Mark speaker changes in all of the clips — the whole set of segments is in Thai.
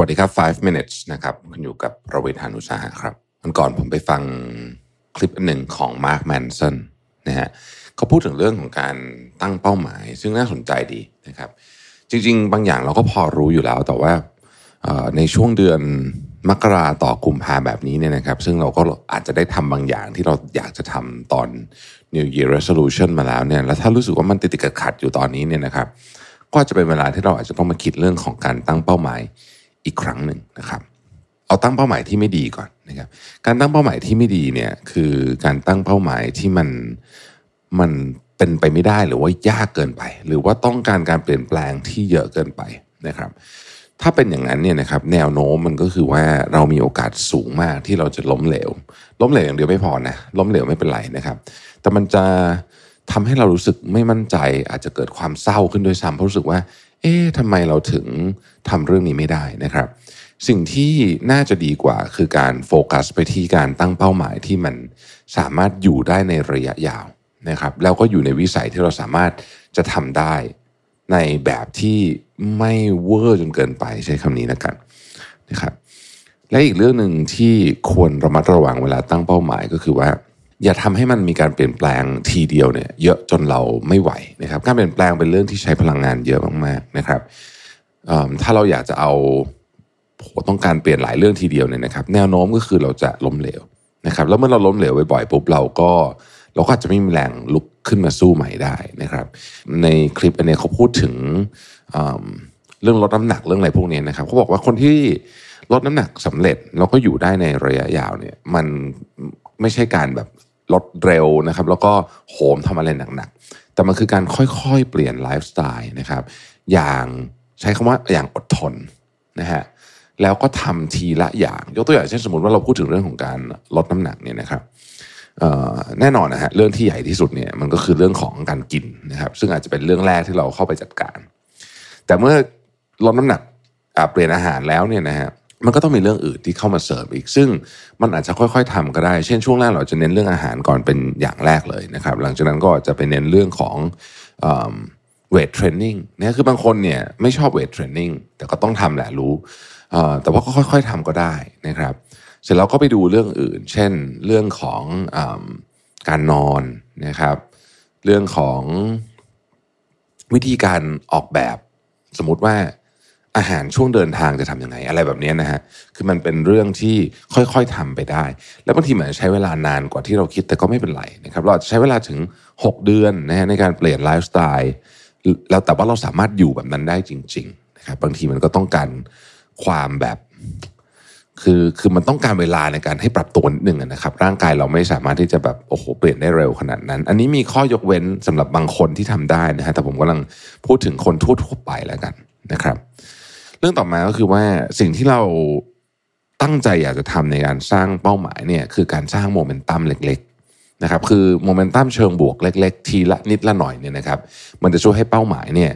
Speaker 1: วัสดีครับ 5 minutes นะครับคุณอยู่กับประเวทหานุสาหะครับวันก่อนผมไปฟังคลิปหนึ่งของมาร์คแมนสันนะฮะเขาพูดถึงเรื่องของการตั้งเป้าหมาย ซึ่งน่าสนใจดีนะครับ จริง ๆ บางอย่างเราก็พอรู้อยู่แล้ว แต่ว่าในช่วงเดือนมกราต่อกุมภาแบบนี้เนี่ยนะครับ ซึ่งเราก็อาจจะได้ทำบางอย่างที่เราอยากจะทำตอน New Year Resolution มาแล้วเนี่ย แล้วถ้ารู้สึกว่ามันติดติดขัดอยู่ตอนนี้เนี่ยนะครับ ก็จะเป็นเวลาที่เราอาจจะต้องมาคิดเรื่องของการตั้งเป้าหมาย อีกครั้งหนึ่งนะครับ เอาตั้งเป้าหมายที่ไม่ดีก่อนนะครับ การตั้งเป้าหมายที่ไม่ดีเนี่ยคือการตั้งเป้าหมายที่มันมันเป็นไปไม่ได้หรือว่ายากเกินไป หรือว่าต้องการการเปลี่ยนแปลงที่เยอะเกินไปนะครับ ถ้าเป็นอย่างนั้นเนี่ยนะครับแนวโน้มมันก็คือว่าเรามีโอกาสสูงมากที่เราจะล้มเหลว ล้มเหลวอย่างเดียวไม่พอนะล้มเหลวไม่เป็นไรนะครับ แต่มันจะทำให้เรารู้สึกไม่มั่นใจ อาจจะเกิดความเศร้าขึ้นด้วยซ้ำเพราะรู้สึกว่า เอ๊ะทำไมเราถึงทำเรื่องนี้ไม่ได้นะครับ สิ่งที่น่าจะดีกว่าคือการโฟกัสไปที่การตั้งเป้าหมายที่มันสามารถอยู่ได้ในระยะยาวนะครับ แล้วก็อยู่ในวิสัยที่เราสามารถจะทำได้ในแบบที่ไม่เวอร์จนเกินไปใช้คำนี้แล้วกันนะครับและอีกเรื่องหนึ่งที่ควรระมัดระวังเวลาตั้งเป้าหมายก็คือว่า อย่าทำให้มันมีการเปลี่ยนแปลงทีเดียวเนี่ยเยอะจนเราไม่ไหวนะครับ การเปลี่ยนแปลงเป็นเรื่องที่ใช้พลังงานเยอะมากๆนะครับถ้าเราอยากจะเอาโหต้องการเปลี่ยนหลายเรื่องทีเดียวเนี่ยนะครับ แนวโน้มก็คือเราจะล้มเหลวนะครับ แล้วเมื่อเราล้มเหลวบ่อยๆปุ๊บเราก็เราก็อาจจะไม่มีแรงลุกขึ้นมาสู้ใหม่ได้นะครับ ในคลิปอันเนี้ยเขาพูดถึงเเรื่องลดน้ำหนักเรื่องอะไรพวกนี้นะครับเขาบอกว่าคนที่ลดน้ำหนักสำเร็จแล้วก็อยู่ได้ในระยะยาวเนี่ยมันไม่ใช่การแบบ ลดเร็วนะครับ แล้วก็โหมทำอะไรหนักๆ แต่มันคือการค่อยๆ เปลี่ยนไลฟ์สไตล์นะครับ อย่างใช้คำว่าอย่างอดทนนะฮะแล้วก็ทำทีละอย่าง ยกตัวอย่างเช่นสมมติว่าเราพูดถึงเรื่องของการลดน้ำหนักเนี่ยนะครับแน่นอนนะฮะเรื่องที่ใหญ่ที่สุดเนี่ยมันก็คือเรื่องของการกินนะครับ ซึ่งอาจจะเป็นเรื่องแรกที่เราเข้าไปจัดการ แต่เมื่อลดน้ำหนักเปลี่ยนอาหารแล้วเนี่ยนะฮะ มันก็ต้องมีเรื่องอื่นที่เข้ามาเสริมอีก ซึ่งมันอาจจะค่อยๆทำก็ได้ เช่นช่วงแรกเราจะเน้นเรื่องอาหารก่อนเป็นอย่างแรกเลยนะครับ หลังจากนั้นก็จะไปเน้นเรื่องของ weight training เนี่ยคือบางคนเนี่ยไม่ชอบ weight training แต่ก็ต้องทำแหละรู้ แต่ว่าก็ค่อยๆทำก็ได้นะครับ เสร็จแล้วก็ไปดูเรื่องอื่น เช่นเรื่องของอการนอนนะครับ เรื่องของวิธีการออกแบบสมมติว่า อาหารช่วงเดินทางจะทำยังไง อะไรแบบนี้นะฮะ คือมันเป็นเรื่องที่ค่อยๆทำไปได้ แล้วบางทีมันอาจจะใช้เวลานานกว่าที่เราคิดแต่ก็ไม่เป็นไรนะครับ เราจะใช้เวลาถึง 6 เดือนนะฮะในการเปลี่ยนไลฟ์สไตล์แล้วแต่ว่าเราสามารถอยู่แบบนั้นได้จริงๆนะครับ บางทีมันก็ต้องการความแบบคือคือมันต้องการเวลาในการให้ปรับตัวนิดนึงนะครับ ร่างกายเราไม่สามารถที่จะแบบโอ้โหเปลี่ยนได้เร็วขนาดนั้น อันนี้มีข้อยกเว้นสำหรับบางคนที่ทำได้นะฮะแต่ผมกำลังพูดถึงคนทั่วๆไปแล้วกันนะครับ เรื่องต่อมาก็คือว่าสิ่งที่เราตั้งใจอยากจะทำในการสร้างเป้าหมายเนี่ยคือการสร้างโมเมนตัมเล็กๆนะครับคือโมเมนตัมเชิงบวกเล็ก ๆ ทีละนิดละหน่อยเนี่ยนะครับ มันจะช่วยให้เป้าหมายเนี่ย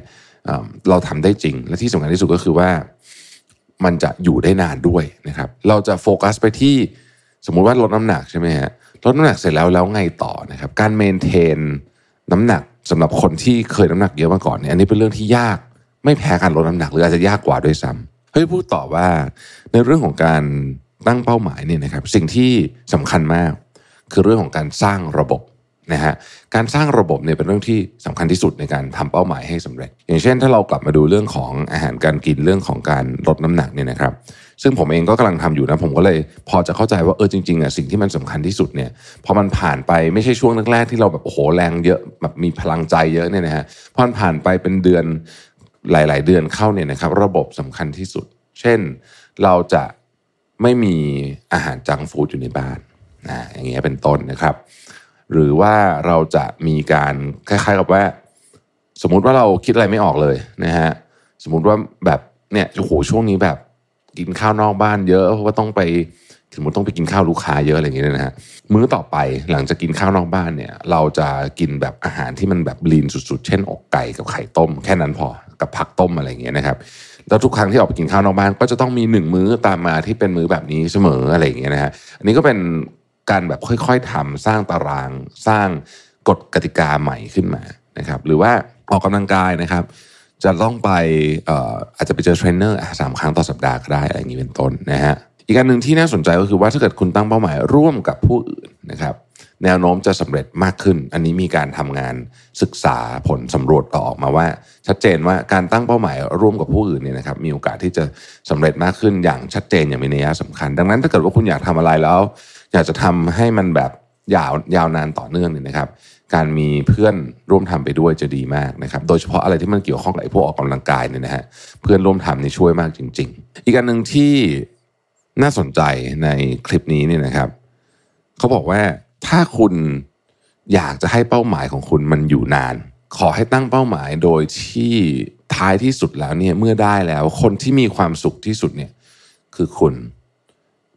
Speaker 1: เราทำได้จริง และที่สำคัญที่สุดก็คือว่ามันจะอยู่ได้นานด้วยนะครับ เราจะโฟกัสไปที่สมมุติว่าลดน้ำหนักใช่ไหมฮะลดน้ำหนักเสร็จแล้วแล้วไงต่อนะครับ การเมนเทนน้ำหนักสำหรับคนที่เคยน้ำหนักเยอะมาก่อนเนี่ยอันนี้เป็นเรื่องที่ยาก ไม่แพ้การลดน้ำหนักหรืออาจจะยากกว่าด้วยซ้ำเฮ้ยพูดต่อว่าในเรื่องของการตั้งเป้าหมายเนี่ยนะครับ สิ่งที่สำคัญมาก คือเรื่องของการสร้างระบบนะฮะการสร้างระบบเนี่ยเป็นเรื่องที่สำคัญที่สุดในการทำเป้าหมายให้สำเร็จ อย่างเช่น ถ้าเรากลับมาดูเรื่องของอาหารการกินเรื่องของการลดน้ำหนักเนี่ยนะครับ ซึ่งผมเองก็กำลังทำอยู่นะผมก็เลย พอจะเข้าใจว่าเออจริงๆอะสิ่งที่มันสำคัญที่สุดเนี่ยพอมันผ่านไปไม่ใช่ช่วงแรกๆที่เราแบบโอ้โหแรงเยอะแบบมีพลังใจเยอะเนี่ยนะฮะพอมันผ่านไปเป็นเดือน หลาย ๆ เดือนเข้าเนี่ยนะครับ ระบบสำคัญที่สุด เช่นเราจะไม่มีอาหารจังฟู้ดอยู่ในบ้านนะอย่างเงี้ยเป็นต้นนะครับ หรือว่าเราจะมีการคล้าย ๆ กับว่า สมมุติว่าเราคิดอะไรไม่ออกเลยนะฮะสมมุติว่าแบบเนี่ยโอ้โหช่วงนี้แบบกินข้าวนอกบ้านเยอะเพราะว่าต้องไปสมมติต้องไปกินข้าวลูกค้าเยอะอะไรอย่างเงี้ยนะฮะมื้อต่อไปหลังจากกินข้าวนอกบ้านเนี่ย เราจะกินแบบอาหารที่มันแบบลีนสุด ๆ เช่นอกไก่กับไข่ต้ม แค่นั้นพอ กับผักต้มอะไรอย่างเงี้ยนะครับแล้วทุกครั้งที่ออกไปกินข้าวนอกบ้านก็จะต้องมีหนึ่งมื้อตามมาที่เป็นมื้อแบบนี้เสมออะไรอย่างเงี้ยนะฮะอันนี้ก็เป็นการแบบค่อยๆทำสร้างตารางสร้างกฎกติกาใหม่ขึ้นมานะครับ หรือว่าออกกำลังกายนะครับ จะต้องไปอาจจะไปเจอเทรนเนอร์สามครั้งต่อสัปดาห์ก็ได้อะไรอย่างนี้เป็นต้นนะฮะอีกการหนึ่งที่น่าสนใจก็คือว่าถ้าเกิดคุณตั้งเป้าหมายร่วมกับผู้อื่นนะครับ แนวโน้มจะสำเร็จมากขึ้น อันนี้มีการทำงานศึกษาผลสำรวจออกมาว่า ชัดเจนว่าการตั้งเป้าหมายร่วมกับผู้อื่นเนี่ยนะครับมีโอกาสที่จะสำเร็จมากขึ้นอย่างชัดเจนอย่างมีนัยสำคัญ ดังนั้นถ้าเกิดว่าคุณอยากทำอะไรแล้ว อยากจะทำให้มันแบบยาวยาวนานต่อเนื่องเนี่ยนะครับ การมีเพื่อนร่วมทำไปด้วยจะดีมากนะครับ โดยเฉพาะอะไรที่มันเกี่ยวข้องกับพวกออกกำลังกายเนี่ยนะฮะเพื่อนร่วมทำนี่ช่วยมากจริง ๆ อีกอันหนึ่งที่น่าสนใจในคลิปนี้เนี่ยนะครับเขาบอกว่า ถ้าคุณอยากจะให้เป้าหมายของคุณมันอยู่นาน ขอให้ตั้งเป้าหมายโดยที่ท้ายที่สุดแล้วเนี่ยเมื่อได้แล้ว คนที่มีความสุขที่สุดเนี่ยคือคุณ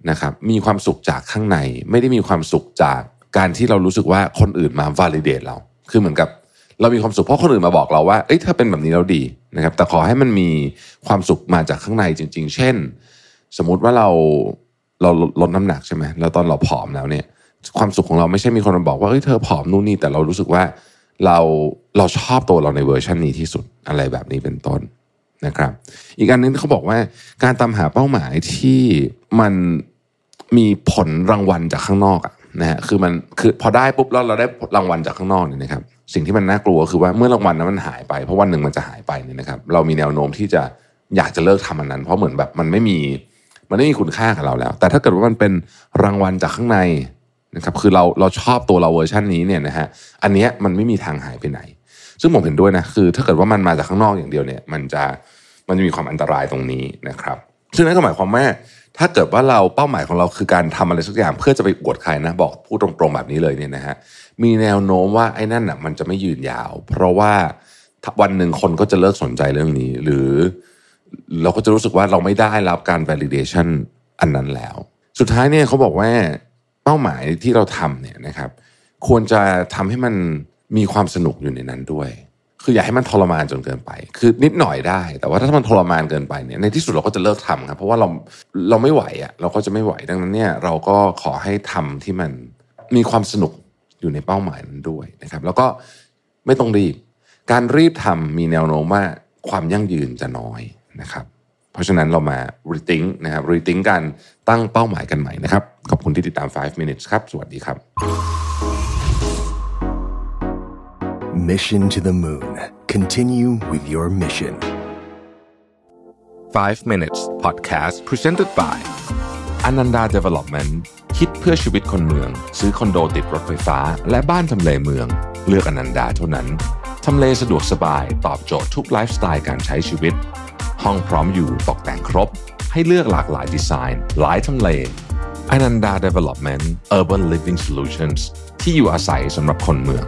Speaker 1: นะครับมีความสุขจากข้างใน ไม่ได้มีความสุขจากการที่เรารู้สึกว่าคนอื่นมา validate เรา คือเหมือนกับเรามีความสุขเพราะคนอื่นมาบอกเราว่า เอ้ยถ้าเป็นแบบนี้แล้วดีนะครับ แต่ขอให้มันมีความสุขมาจากข้างในจริง ๆ เช่น สมมุติว่าเราเราลดน้ำหนักใช่ไหมแล้วตอนเราผอมแล้วเนี่ย ความสุขของเราไม่ใช่มีคนมาบอกว่าเฮ้ยเธอผอมนู่นนี่แต่เรารู้สึกว่าเราเราชอบตัวเราในเวอร์ชันนี้ที่สุดอะไรแบบนี้เป็นต้นนะครับ อีกอันนึงเขาบอกว่าการตามหาเป้าหมายที่มันมีผลรางวัลจากข้างนอกอะนะฮะคือมันคือพอได้ปุ๊บแล้วเราได้รางวัลจากข้างนอกเนี่ยนะครับ สิ่งที่มันน่ากลัวคือว่าเมื่อรางวัลนั้นมันหายไปเพราะวันหนึ่งมันจะหายไปเนี่ยนะครับ เรามีแนวโน้มที่จะอยากจะเลิกทำมันนั้น เพราะเหมือนแบบมันไม่มีมันไม่มีคุณค่ากับเราแล้ว แต่ถ้าเกิดว่ามันเป็นรางวัลจากข้างใน นะครับคือเราเราชอบตัวเราเวอร์ชันนี้เนี่ยนะฮะอันนี้มันไม่มีทางหายไปไหน ซึ่งผมเห็นด้วยนะคือ ถ้าเกิดว่ามันมาจากข้างนอกอย่างเดียวเนี่ย มันจะมันจะมีความอันตรายตรงนี้นะครับซึ่งนั่นก็หมายความว่าถ้าเกิดว่าเราเป้าหมายของเราคือการทำอะไรสักอย่างเพื่อจะไปอวดใครนะบอกพูดตรงๆแบบนี้เลยเนี่ยนะฮะมีแนวโน้มว่าไอ้นั่นอะมันจะไม่ยืนยาว เพราะว่าวันหนึ่งคนก็จะเลิกสนใจเรื่องนี้ หรือเราก็จะรู้สึกว่าเราไม่ได้รับการ validation อันนั้นแล้ว สุดท้ายเนี่ยเขาบอกว่า เป้าหมายที่เราทำเนี่ยนะครับ ควรจะทำให้มันมีความสนุกอยู่ในนั้นด้วย คืออย่าให้มันทรมานจนเกินไป คือนิดหน่อยได้ แต่ว่าถ้ามันทรมานเกินไปเนี่ยในที่สุดเราก็จะเลิกทำครับเพราะว่าเราเราไม่ไหวอะ่ะเราก็จะไม่ไหวดังนั้นเนี่ยเราก็ขอให้ทำที่มันมีความสนุกอยู่ในเป้าหมายนั้นด้วยนะครับ แล้วก็ไม่ต้องรีบ การรีบทำมีแนวโน้มว่าความยั่งยืนจะน้อยนะครับ เพราะฉะนั้นเรามา rethink นะครับ rethink การตั้งเป้าหมายกันใหม่นะครับ ขอบคุณที่ติดตาม 5 minutes ครับ สวัสดีครับ
Speaker 2: Mission to the Moon Continue with your mission
Speaker 1: 5 minutes podcast presented by Ananda Development คิดเพื่อชีวิตคนเมือง ซื้อคอนโดติดรถไฟฟ้า และบ้านทำเลเมือง เลือกอนันดาเท่านั้นทำเลสะดวกสบาย ตอบโจทย์ทุกไลฟ์สไตล์การใช้ชีวิต ห้องพร้อมอยู่ตกแต่งครบ ให้เลือกหลากหลายดีไซน์ หลายทำเลอนันดา Development Urban Living Solutions ที่อยู่อาศัยสำหรับคนเมือง